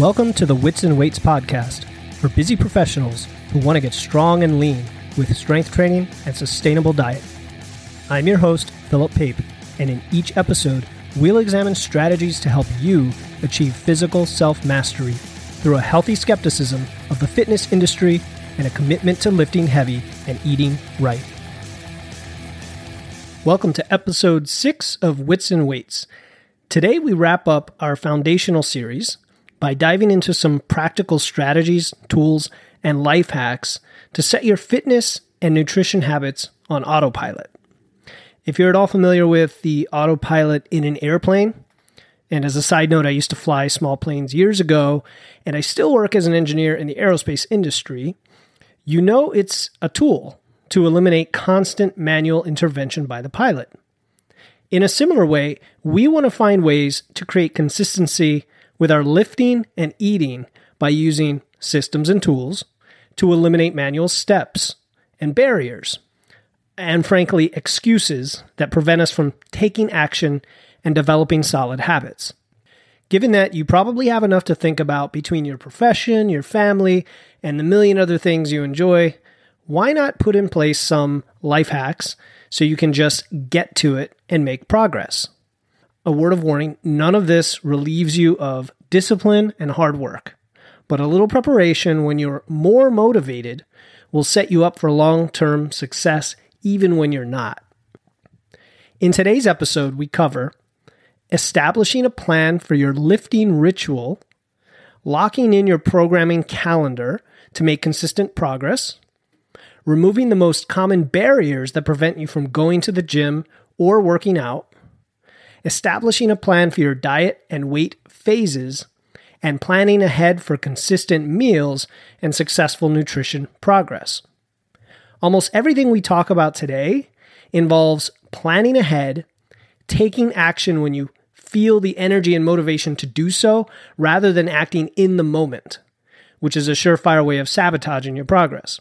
Welcome to the Wits and Weights podcast for busy professionals who want to get strong and lean with strength training and sustainable diet. I'm your host, Philip Pape, and in each episode, we'll examine strategies to help you achieve physical self mastery through a healthy skepticism of the fitness industry and a commitment to lifting heavy and eating right. Welcome to episode six of Wits and Weights. Today, we wrap up our foundational series by diving into some practical strategies, tools, and life hacks to set your fitness and nutrition habits on autopilot. If you're at all familiar with the autopilot in an airplane, and as a side note, I used to fly small planes years ago, and I still work as an engineer in the aerospace industry, you know it's a tool to eliminate constant manual intervention by the pilot. In a similar way, we want to find ways to create consistency with our lifting and eating by using systems and tools to eliminate manual steps and barriers, and frankly, excuses that prevent us from taking action and developing solid habits. Given that you probably have enough to think about between your profession, your family, and the million other things you enjoy, why not put in place some life hacks so you can just get to it and make progress? A word of warning none of this relieves you of discipline and hard work, but a little preparation when you're more motivated will set you up for long term success even when you're not. In today's episode, we cover establishing a plan for your lifting ritual, locking in your programming calendar to make consistent progress, removing the most common barriers that prevent you from going to the gym or working out, establishing a plan for your diet and weight phases, and planning ahead for consistent meals and successful nutrition progress. Almost everything we talk about today involves planning ahead, taking action when you feel the energy and motivation to do so rather than acting in the moment, which is a surefire way of sabotaging your progress.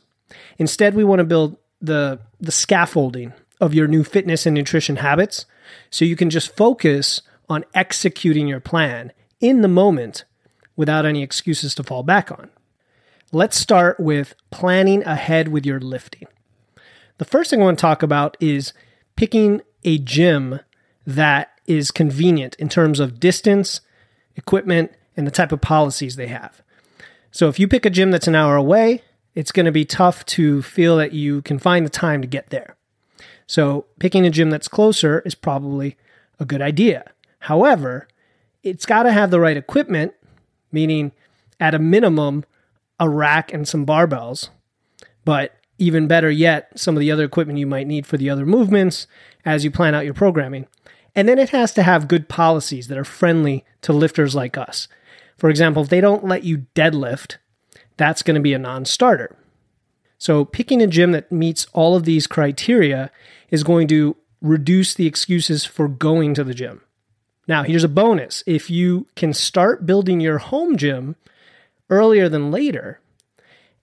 Instead, we want to build the, the scaffolding of your new fitness and nutrition habits so you can just focus on executing your plan in the moment without any excuses to fall back on. Let's start with planning ahead with your lifting. The first thing I want to talk about is picking a gym that is convenient in terms of distance, equipment, and the type of policies they have. So if you pick a gym that's an hour away, it's going to be tough to feel that you can find the time to get there. So picking a gym that's closer is probably a good idea. However, it's got to have the right equipment, meaning at a minimum, a rack and some barbells. But even better yet, some of the other equipment you might need for the other movements as you plan out your programming. And then it has to have good policies that are friendly to lifters like us. For example, if they don't let you deadlift, that's going to be a non starter. So, picking a gym that meets all of these criteria is going to reduce the excuses for going to the gym. Now, here's a bonus if you can start building your home gym earlier than later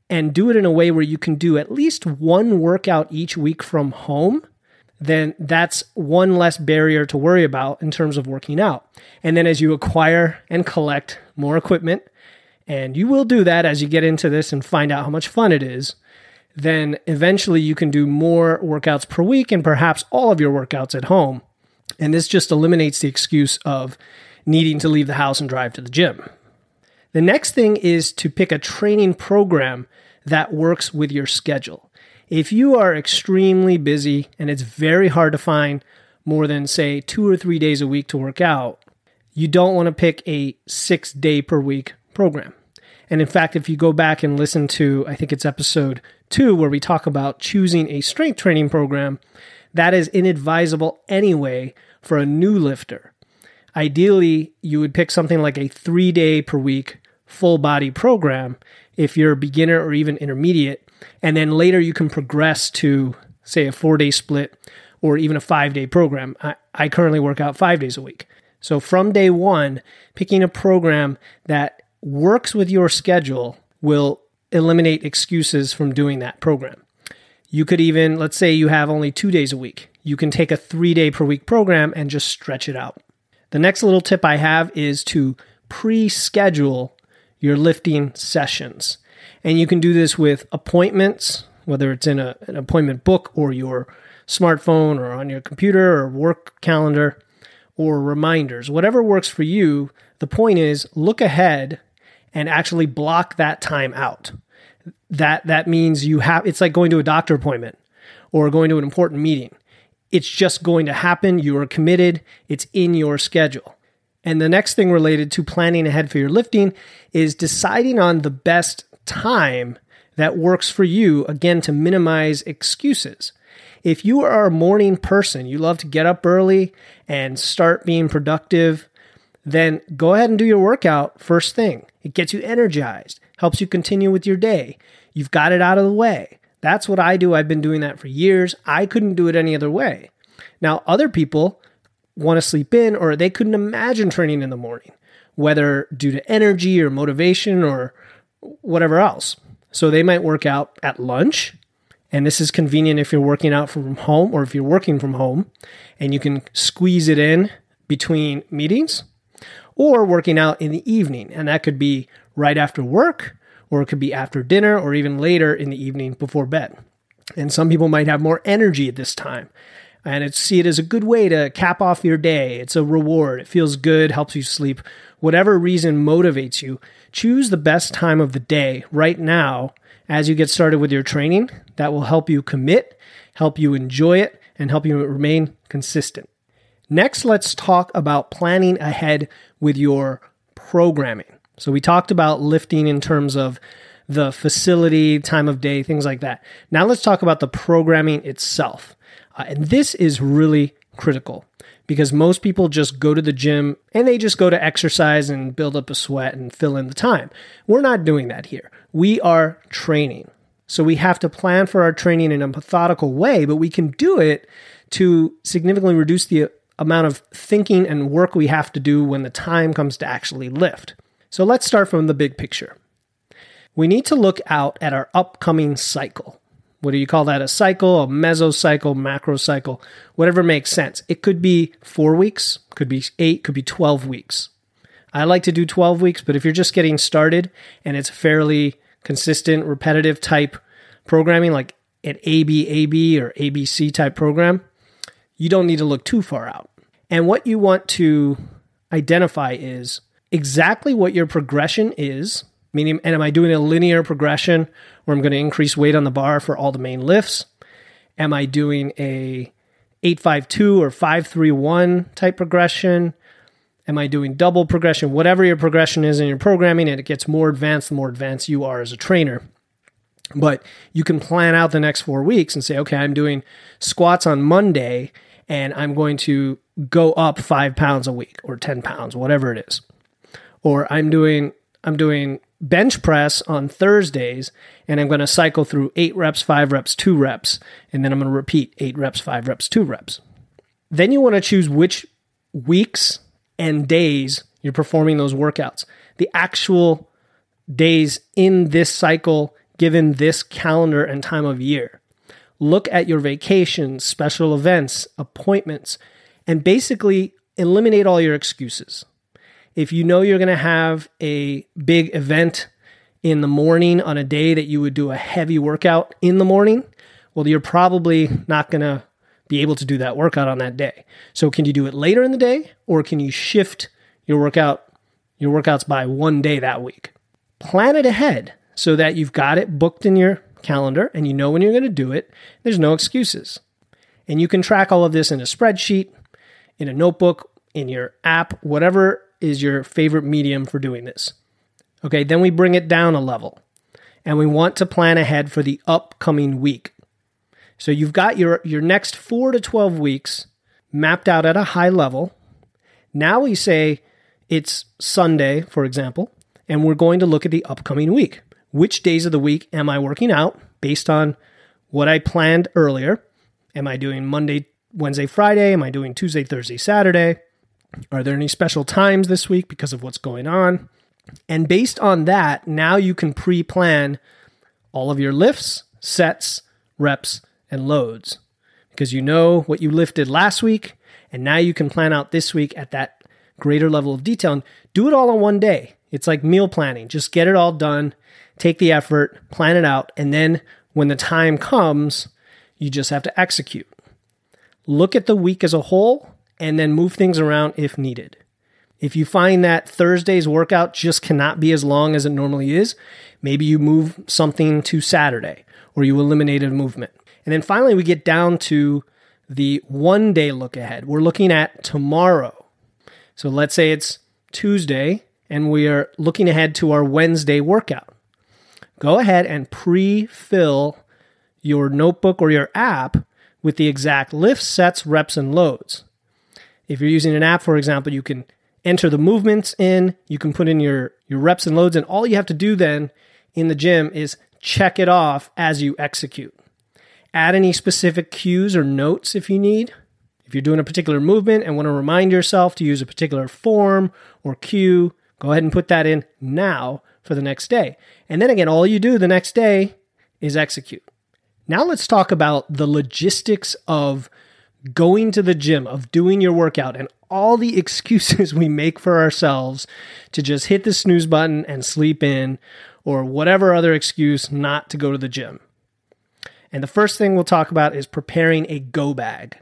and do it in a way where you can do at least one workout each week from home, then that's one less barrier to worry about in terms of working out. And then as you acquire and collect more equipment, and you will do that as you get into this and find out how much fun it is, then eventually you can do more workouts per week and perhaps all of your workouts at home. And this just eliminates the excuse of needing to leave the house and drive to the gym. The next thing is to pick a training program that works with your schedule. If you are extremely busy and it's very hard to find more than, say, two or three days a week to work out, you don't want to pick a six day per week program. And in fact, if you go back and listen to, I think it's episode two, where we talk about choosing a strength training program, that is inadvisable anyway for a new lifter. Ideally, you would pick something like a three day per week full body program if you're a beginner or even intermediate. And then later you can progress to, say, a four day split or even a five day program. I, I currently work out five days a week. So from day one, picking a program that works with your schedule will eliminate excuses from doing that program. You could even, let's say you have only two days a week. You can take a three day per week program and just stretch it out. The next little tip I have is to pre schedule your lifting sessions. And you can do this with appointments, whether it's in a, an appointment book or your smartphone or on your computer or work calendar or reminders, whatever works for you. The point is look ahead and actually block that time out. That that means you have it's like going to a doctor appointment or going to an important meeting. It's just going to happen. You are committed. It's in your schedule. And the next thing related to planning ahead for your lifting is deciding on the best time that works for you, again, to minimize excuses. If you are a morning person, you love to get up early and start being productive, then go ahead and do your workout first thing. It gets you energized, helps you continue with your day. You've got it out of the way. That's what I do. I've been doing that for years. I couldn't do it any other way. Now, other people want to sleep in or they couldn't imagine training in the morning, whether due to energy or motivation or whatever else. So they might work out at lunch. And this is convenient if you're working out from home or if you're working from home and you can squeeze it in between meetings or working out in the evening. And that could be right after work or it could be after dinner or even later in the evening before bed. And some people might have more energy at this time and see it as a good way to cap off your day. It's a reward. It feels good, helps you sleep. Whatever reason motivates you, choose the best time of the day right now as you get started with your training. That will help you commit, help you enjoy it, and help you remain consistent. Next, let's talk about planning ahead with your programming. So, we talked about lifting in terms of the facility, time of day, things like that. Now, let's talk about the programming itself. Uh, and this is really critical because most people just go to the gym and they just go to exercise and build up a sweat and fill in the time. We're not doing that here. We are training. So we have to plan for our training in a methodical way, but we can do it to significantly reduce the amount of thinking and work we have to do when the time comes to actually lift. So let's start from the big picture. We need to look out at our upcoming cycle. What do you call that? A cycle, a mesocycle, macro cycle, whatever makes sense. It could be four weeks, could be eight, could be 12 weeks. I like to do 12 weeks, but if you're just getting started and it's fairly consistent, repetitive type programming, like an ABAB or ABC type program, you don't need to look too far out. And what you want to identify is exactly what your progression is Meaning, and am I doing a linear progression where I'm going to increase weight on the bar for all the main lifts? Am I doing a 852 or 531 type progression? Am I doing double progression? Whatever your progression is in your programming, and it gets more advanced the more advanced you are as a trainer. But you can plan out the next four weeks and say, okay, I'm doing squats on Monday and I'm going to go up five pounds a week or 10 pounds, whatever it is. Or I'm doing I'm doing bench press on Thursdays, and I'm going to cycle through eight reps, five reps, two reps, and then I'm going to repeat eight reps, five reps, two reps. Then you want to choose which weeks and days you're performing those workouts. The actual days in this cycle, given this calendar and time of year. Look at your vacations, special events, appointments, and basically eliminate all your excuses if you know you're going to have a big event in the morning on a day that you would do a heavy workout in the morning, well, you're probably not going to be able to do that workout on that day. So, can you do it later in the day or can you shift your workout your workouts by one day that week? Plan it ahead so that you've got it booked in your calendar and you know when you're going to do it. There's no excuses. And you can track all of this in a spreadsheet, in a notebook, in your app, whatever is your favorite medium for doing this. Okay, then we bring it down a level and we want to plan ahead for the upcoming week. So you've got your, your next four to 12 weeks mapped out at a high level. Now we say it's Sunday, for example, and we're going to look at the upcoming week. Which days of the week am I working out based on what I planned earlier? Am I doing Monday, Wednesday, Friday? Am I doing Tuesday, Thursday, Saturday? Are there any special times this week because of what's going on? And based on that, now you can pre plan all of your lifts, sets, reps, and loads because you know what you lifted last week. And now you can plan out this week at that greater level of detail and do it all in one day. It's like meal planning. Just get it all done, take the effort, plan it out, and then when the time comes, you just have to execute. Look at the week as a whole and then move things around if needed. If you find that Thursday's workout just cannot be as long as it normally is, maybe you move something to Saturday or you eliminate a movement. And then finally, we get down to the one day look ahead. We're looking at tomorrow. So let's say it's Tuesday and we are looking ahead to our Wednesday workout. Go ahead and pre fill your notebook or your app with the exact lifts, sets, reps, and loads. If you're using an app, for example, you can enter the movements in, you can put in your, your reps and loads, and all you have to do then in the gym is check it off as you execute. Add any specific cues or notes if you need. If you're doing a particular movement and want to remind yourself to use a particular form or cue, go ahead and put that in now for the next day. And then again, all you do the next day is execute. Now let's talk about the logistics of going to the gym, of doing your workout, and all the excuses we make for ourselves to just hit the snooze button and sleep in, or whatever other excuse not to go to the gym. And the first thing we'll talk about is preparing a go bag.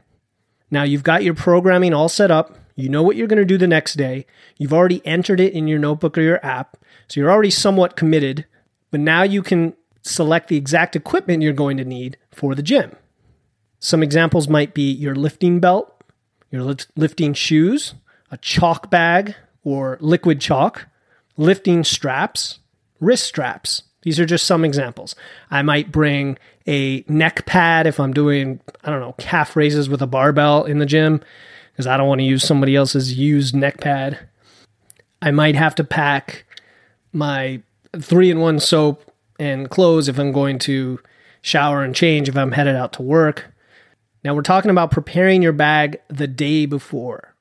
Now, you've got your programming all set up. You know what you're going to do the next day. You've already entered it in your notebook or your app. So you're already somewhat committed. But now you can select the exact equipment you're going to need for the gym. Some examples might be your lifting belt, your lifting shoes, a chalk bag or liquid chalk, lifting straps, wrist straps. These are just some examples. I might bring a neck pad if I'm doing, I don't know, calf raises with a barbell in the gym because I don't want to use somebody else's used neck pad. I might have to pack my three in one soap and clothes if I'm going to shower and change if I'm headed out to work. Now, we're talking about preparing your bag the day before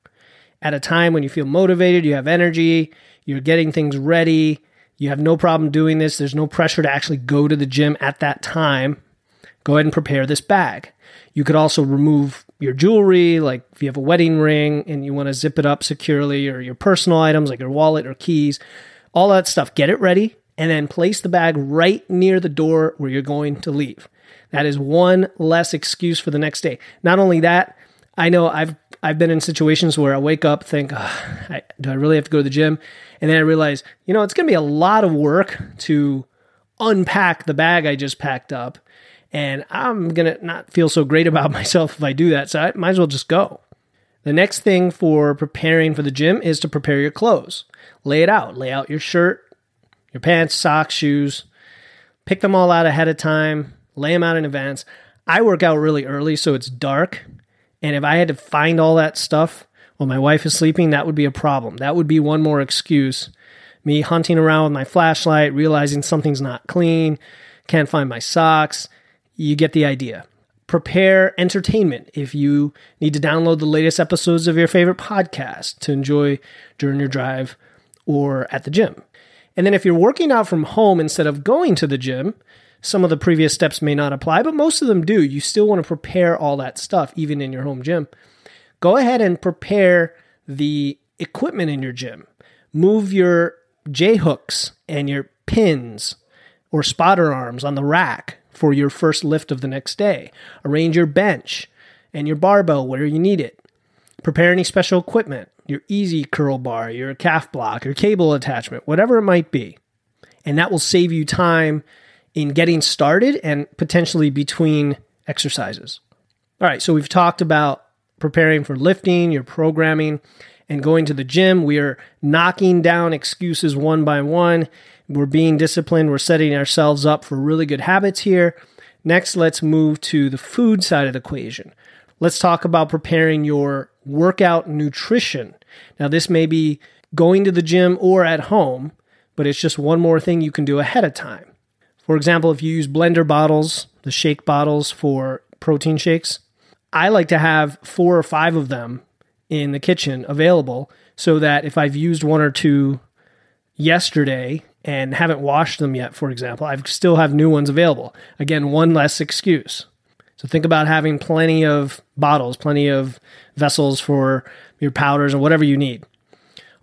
at a time when you feel motivated, you have energy, you're getting things ready, you have no problem doing this, there's no pressure to actually go to the gym at that time. Go ahead and prepare this bag. You could also remove your jewelry, like if you have a wedding ring and you want to zip it up securely, or your personal items like your wallet or keys, all that stuff. Get it ready and then place the bag right near the door where you're going to leave. That is one less excuse for the next day. Not only that, I know I've I've been in situations where I wake up, think, oh, I, do I really have to go to the gym? And then I realize, you know, it's going to be a lot of work to unpack the bag I just packed up, and I'm going to not feel so great about myself if I do that. So I might as well just go. The next thing for preparing for the gym is to prepare your clothes. Lay it out. Lay out your shirt, your pants, socks, shoes. Pick them all out ahead of time, lay them out in advance. I work out really early, so it's dark. And if I had to find all that stuff while my wife is sleeping, that would be a problem. That would be one more excuse. Me hunting around with my flashlight, realizing something's not clean, can't find my socks. You get the idea. Prepare entertainment if you need to download the latest episodes of your favorite podcast to enjoy during your drive or at the gym. And then if you're working out from home instead of going to the gym, some of the previous steps may not apply, but most of them do. You still want to prepare all that stuff, even in your home gym. Go ahead and prepare the equipment in your gym. Move your J hooks and your pins or spotter arms on the rack for your first lift of the next day. Arrange your bench and your barbell where you need it. Prepare any special equipment your EZ curl bar, your calf block, your cable attachment, whatever it might be. And that will save you time in getting started and potentially between exercises. All right, so we've talked about preparing for lifting, your programming, and going to the gym. We are knocking down excuses one by one. We're being disciplined. We're setting ourselves up for really good habits here. Next, let's move to the food side of the equation. Let's talk about preparing your workout nutrition. Now, this may be going to the gym or at home, but it's just one more thing you can do ahead of time. For example, if you use blender bottles, the shake bottles for protein shakes, I like to have four or five of them in the kitchen available so that if I've used one or two yesterday and haven't washed them yet, for example, I still have new ones available. Again, one less excuse. So think about having plenty of bottles, plenty of vessels for your powders or whatever you need.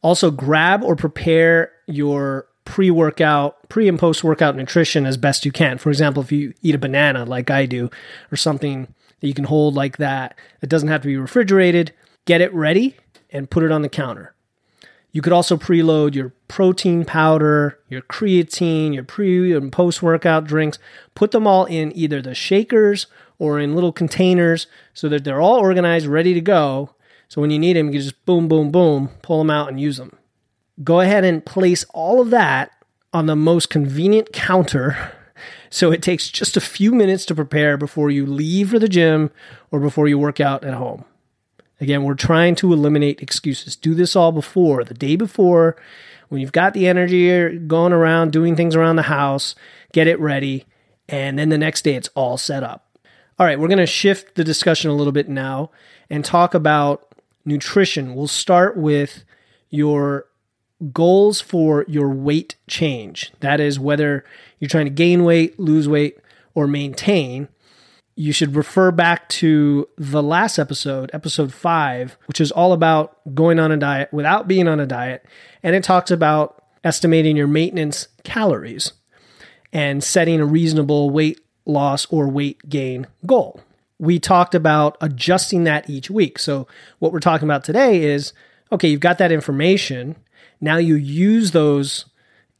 Also, grab or prepare your pre workout, pre and post workout nutrition as best you can. For example, if you eat a banana like I do, or something that you can hold like that, it doesn't have to be refrigerated, get it ready and put it on the counter. You could also preload your protein powder, your creatine, your pre and post workout drinks. Put them all in either the shakers or in little containers so that they're all organized, ready to go. So when you need them, you just boom, boom, boom, pull them out and use them. Go ahead and place all of that on the most convenient counter so it takes just a few minutes to prepare before you leave for the gym or before you work out at home. Again, we're trying to eliminate excuses. Do this all before, the day before, when you've got the energy er, going around, doing things around the house, get it ready. And then the next day, it's all set up. All right, we're going to shift the discussion a little bit now and talk about nutrition. We'll start with your goals for your weight change. That is, whether you're trying to gain weight, lose weight, or maintain you should refer back to the last episode, episode five, which is all about going on a diet without being on a diet. And it talks about estimating your maintenance calories and setting a reasonable weight loss or weight gain goal. We talked about adjusting that each week. So, what we're talking about today is okay, you've got that information. Now you use those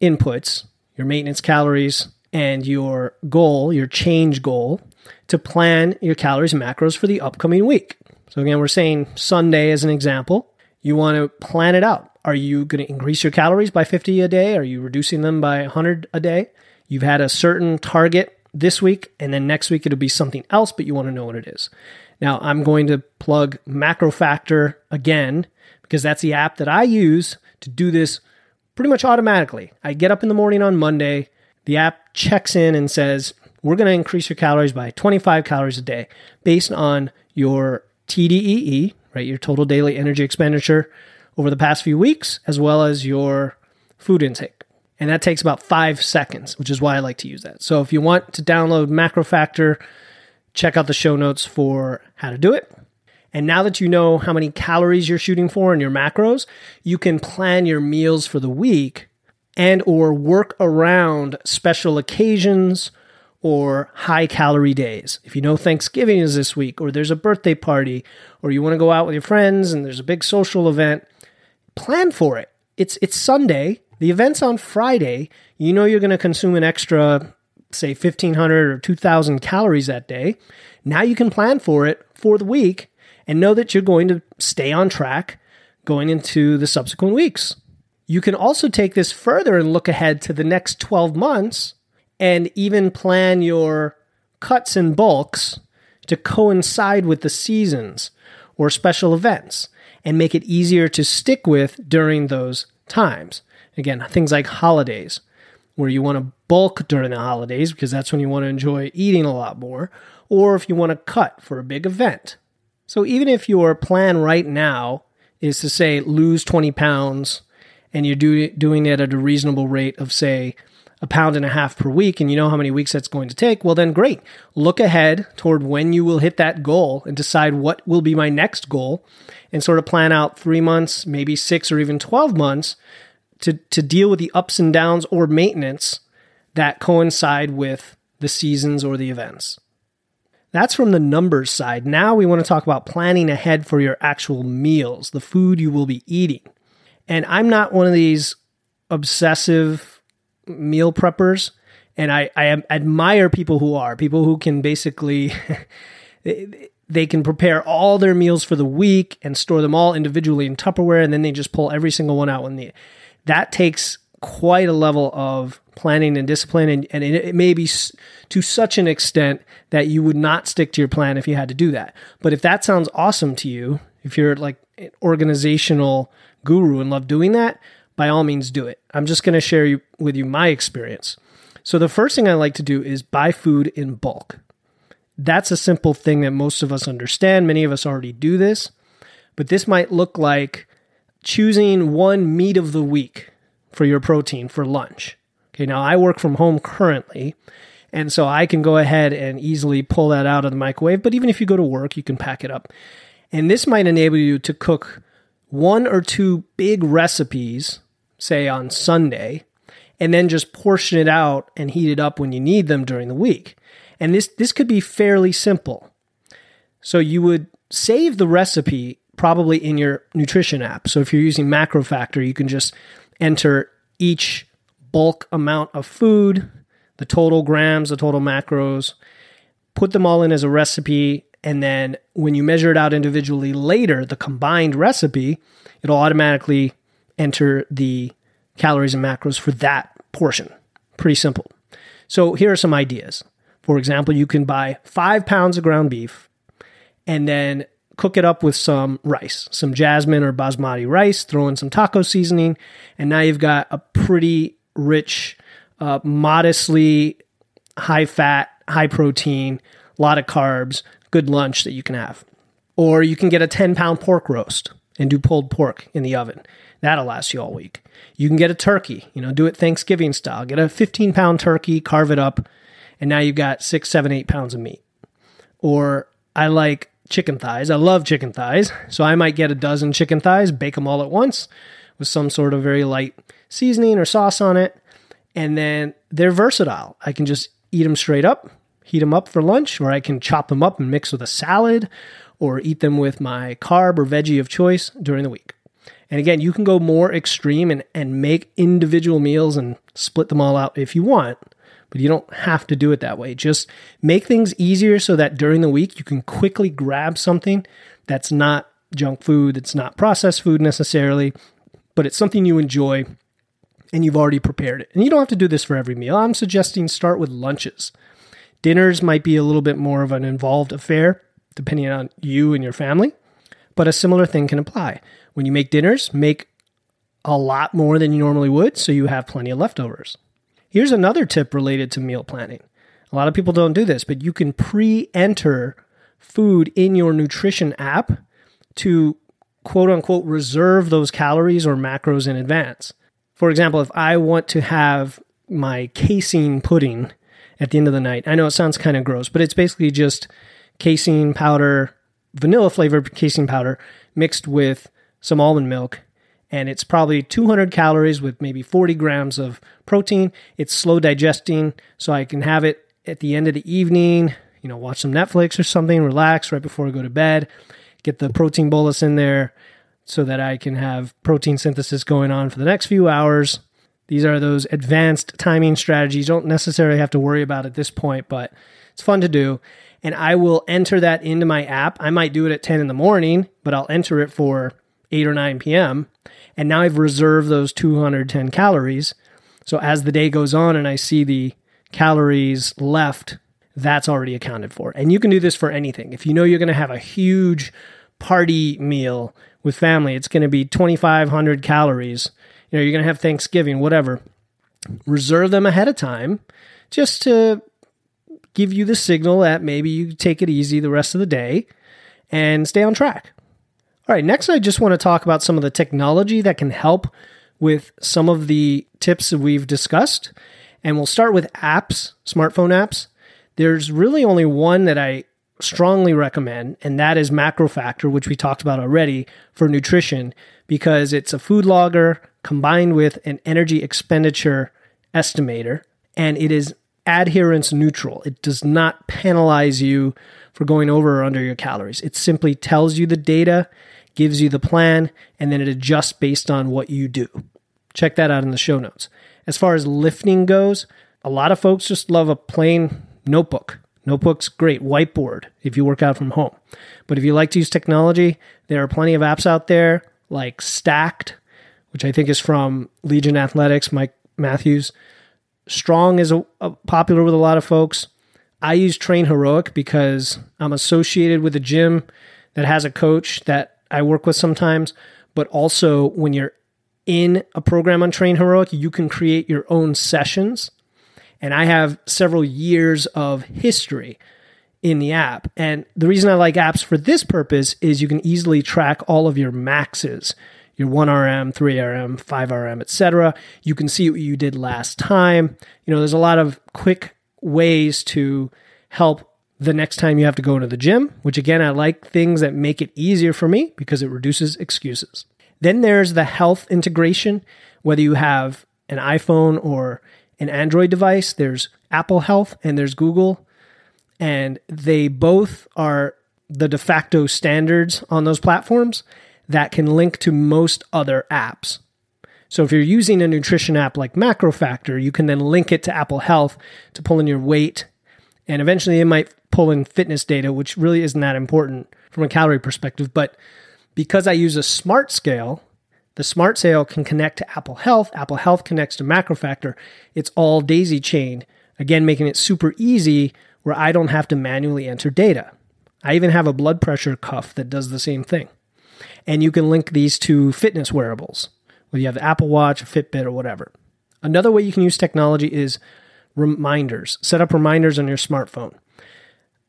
inputs, your maintenance calories, and your goal, your change goal, to plan your calories and macros for the upcoming week. So, again, we're saying Sunday as an example. You want to plan it out. Are you going to increase your calories by 50 a day? Are you reducing them by 100 a day? You've had a certain target this week, and then next week it'll be something else, but you want to know what it is. Now, I'm going to plug MacroFactor again because that's the app that I use to do this pretty much automatically. I get up in the morning on Monday, the app checks in and says, We're going to increase your calories by 25 calories a day based on your TDEE, right? Your total daily energy expenditure over the past few weeks, as well as your food intake. And that takes about five seconds, which is why I like to use that. So if you want to download MacroFactor, check out the show notes for how to do it. And now that you know how many calories you're shooting for in your macros, you can plan your meals for the week and or work around special occasions or high calorie days. If you know Thanksgiving is this week or there's a birthday party or you want to go out with your friends and there's a big social event, plan for it. It's it's Sunday, the event's on Friday. You know you're going to consume an extra say 1500 or 2000 calories that day. Now you can plan for it for the week and know that you're going to stay on track going into the subsequent weeks. You can also take this further and look ahead to the next 12 months and even plan your cuts and bulks to coincide with the seasons or special events and make it easier to stick with during those times. Again, things like holidays, where you want to bulk during the holidays because that's when you want to enjoy eating a lot more, or if you want to cut for a big event. So even if your plan right now is to say lose 20 pounds and you're do, doing it at a reasonable rate of, say, a pound and a half per week, and you know how many weeks that's going to take, well, then great. Look ahead toward when you will hit that goal and decide what will be my next goal and sort of plan out three months, maybe six or even 12 months to, to deal with the ups and downs or maintenance that coincide with the seasons or the events. That's from the numbers side. Now we want to talk about planning ahead for your actual meals, the food you will be eating. And I'm not one of these obsessive meal preppers. And I, I admire people who are, people who can basically, they they can prepare all their meals for the week and store them all individually in Tupperware. And then they just pull every single one out when they, that takes quite a level of planning and discipline. And, and it, it may be to such an extent that you would not stick to your plan if you had to do that. But if that sounds awesome to you, if you're like an organizational guru and love doing that, by all means do it. I'm just going to share you, with you my experience. So the first thing I like to do is buy food in bulk. That's a simple thing that most of us understand. Many of us already do this, but this might look like choosing one meat of the week for your protein for lunch. Okay, now I work from home currently, and so I can go ahead and easily pull that out of the microwave. But even if you go to work, you can pack it up. And this might enable you to cook one or two big recipes say on Sunday, and then just portion it out and heat it up when you need them during the week. And this this could be fairly simple. So you would save the recipe probably in your nutrition app. So if you're using MacroFactor, you can just enter each bulk amount of food, the total grams, the total macros, put them all in as a recipe, and then when you measure it out individually later, the combined recipe, it'll automatically enter the calories and macros for that portion. Pretty simple. So here are some ideas. For example, you can buy five pounds of ground beef and then cook it up with some rice, some jasmine or basmati rice, throw in some taco seasoning, and now you've got a pretty rich, uh, modestly high fat, high protein, a lot of carbs, good lunch that you can have. Or you can get a 10 pound pork roast and do pulled pork in the oven. That'll last you all week. You can get a turkey, you know, do it Thanksgiving style. Get a 15 pound turkey, carve it up, and now you've got six, seven, eight pounds of meat. Or I like chicken thighs. I love chicken thighs. So I might get a dozen chicken thighs, bake them all at once with some sort of very light seasoning or sauce on it. And then they're versatile. I can just eat them straight up, heat them up for lunch, or I can chop them up and mix with a salad or eat them with my carb or veggie of choice during the week. And again, you can go more extreme and, and make individual meals and split them all out if you want but you don't have to do it that way. Just make things easier so that during the week you can quickly grab something that's not junk food, that's not processed food necessarily, but it's something you enjoy and you've already prepared it. And you don't have to do this for every meal. I'm suggesting start with lunches. Dinners might be a little bit more of an involved affair, depending on you and your family, but a similar thing can apply. When you make dinners, make a lot more than you normally would so you have plenty of leftovers. Here's another tip related to meal planning. A lot of people don't do this, but you can pre enter food in your nutrition app to quote unquote reserve those calories or macros in advance. For example, if I want to have my casein pudding at the end of the night, I know it sounds kind of gross, but it's basically just casein powder, vanilla flavored casein powder mixed with some almond milk and it's probably 200 calories with maybe 40 grams of protein. It's slow digesting, so I can have it at the end of the evening, you know, watch some Netflix or something, relax right before I go to bed, get the protein bolus in there so that I can have protein synthesis going on for the next few hours. These are those advanced timing strategies. You don't necessarily have to worry about at this point, but it's fun to do. And I will enter that into my app. I might do it at 10 in the morning, but I'll enter it for 8 or 9 p.m. And now I've reserved those 210 calories. So as the day goes on and I see the calories left, that's already accounted for. And you can do this for anything. If you know you're going to have a huge party meal with family, it's going to be 2,500 calories. You know, you're going to have Thanksgiving, whatever. Reserve them ahead of time just to give you the signal that maybe you take it easy the rest of the day and stay on track. All right, next I just want to talk about some of the technology that can help with some of the tips we've discussed. And we'll start with apps, smartphone apps. There's really only one that I strongly recommend, and that is MacroFactor, which we talked about already for nutrition, because it's a food logger combined with an energy expenditure estimator, and it is adherence neutral. It does not penalize you for going over or under your calories. It simply tells you the data gives you the plan, and then it adjusts based on what you do. Check that out in the show notes. As far as lifting goes, a lot of folks just love a plain notebook. Notebook's great, whiteboard if you work out from home. But if you like to use technology, there are plenty of apps out there like Stacked, which I think is from Legion Athletics, Mike Matthews. Strong is a, a popular with a lot of folks. I use Train Heroic because I'm associated with a gym that has a coach that I work with sometimes, but also when you're in a program on Train Heroic, you can create your own sessions. And I have several years of history in the app. And the reason I like apps for this purpose is you can easily track all of your maxes, your 1RM, 3RM, 5RM, etc. You can see what you did last time. You know, there's a lot of quick ways to help the next time you have to go into the gym, which again, I like things that make it easier for me because it reduces excuses. Then there's the health integration, whether you have an iPhone or an Android device, there's Apple Health and there's Google, and they both are the de facto standards on those platforms that can link to most other apps. So if you're using a nutrition app like MacroFactor, you can then link it to Apple Health to pull in your weight, and eventually it might pull in fitness data, which really isn't that important from a calorie perspective. But because I use a smart scale, the smart scale can connect to Apple Health. Apple Health connects to MacroFactor. It's all daisy chained, again, making it super easy where I don't have to manually enter data. I even have a blood pressure cuff that does the same thing. And you can link these to fitness wearables, whether you have the Apple Watch, a Fitbit, or whatever. Another way you can use technology is reminders. Set up reminders on your smartphone.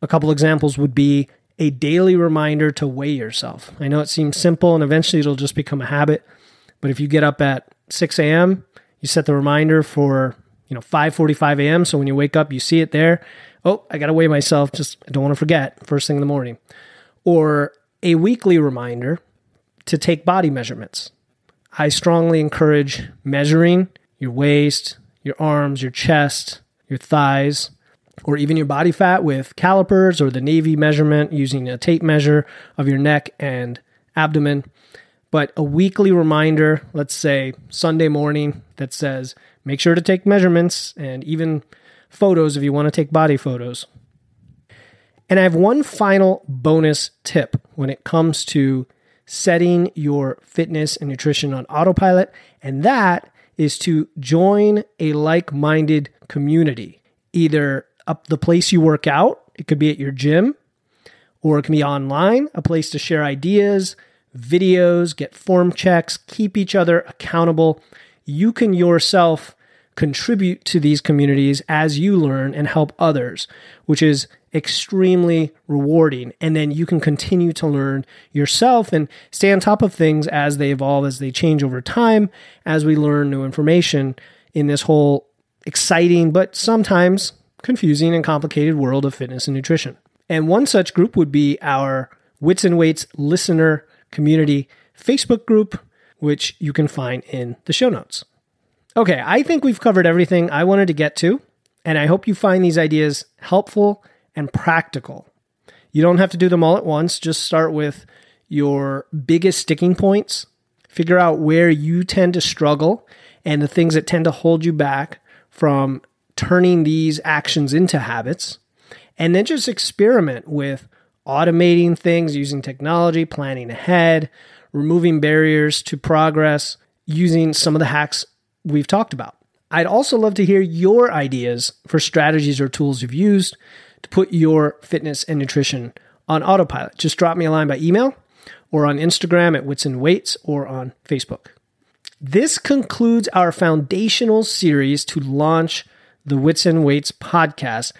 A couple examples would be a daily reminder to weigh yourself. I know it seems simple and eventually it'll just become a habit, but if you get up at 6 a.m., you set the reminder for you know 5:45 a.m. So when you wake up, you see it there. Oh, I got to weigh myself. Just don't want to forget first thing in the morning. Or a weekly reminder to take body measurements. I strongly encourage measuring your waist, your arms, your chest, your thighs, or even your body fat with calipers or the Navy measurement using a tape measure of your neck and abdomen. But a weekly reminder, let's say Sunday morning, that says make sure to take measurements and even photos if you want to take body photos. And I have one final bonus tip when it comes to setting your fitness and nutrition on autopilot, and that is to join a like minded community, either up the place you work out, it could be at your gym, or it can be online, a place to share ideas, videos, get form checks, keep each other accountable. You can yourself contribute to these communities as you learn and help others, which is extremely rewarding. And then you can continue to learn yourself and stay on top of things as they evolve, as they change over time, as we learn new information in this whole exciting, but sometimes confusing and complicated world of fitness and nutrition. And one such group would be our Wits and Weights listener community Facebook group, which you can find in the show notes. Okay, I think we've covered everything I wanted to get to, and I hope you find these ideas helpful and practical. You don't have to do them all at once, just start with your biggest sticking points, figure out where you tend to struggle and the things that tend to hold you back from turning these actions into habits, and then just experiment with automating things using technology, planning ahead, removing barriers to progress, using some of the hacks we've talked about. I'd also love to hear your ideas for strategies or tools you've used to put your fitness and nutrition on autopilot. Just drop me a line by email or on Instagram at Wits and Weights or on Facebook. This concludes our foundational series to launch the Wits and Weights podcast,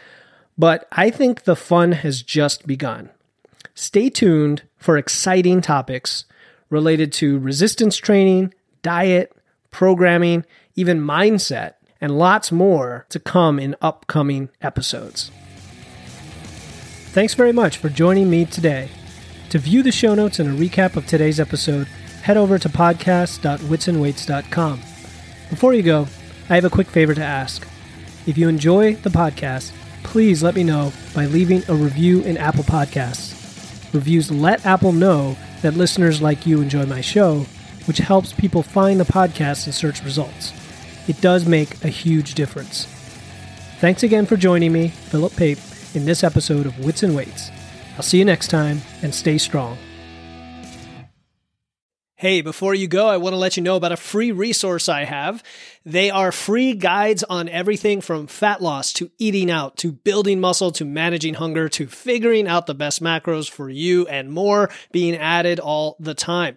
but I think the fun has just begun. Stay tuned for exciting topics related to resistance training, diet, programming, even mindset, and lots more to come in upcoming episodes. Thanks very much for joining me today. To view the show notes and a recap of today's episode, head over to podcast.witsandweights.com. Before you go, I have a quick favor to ask. If you enjoy the podcast, please let me know by leaving a review in Apple Podcasts. Reviews let Apple know that listeners like you enjoy my show which helps people find the podcast in search results. It does make a huge difference. Thanks again for joining me, Philip Pape, in this episode of Wits and Weights. I'll see you next time and stay strong. Hey, before you go, I want to let you know about a free resource I have. They are free guides on everything from fat loss to eating out to building muscle to managing hunger to figuring out the best macros for you and more being added all the time.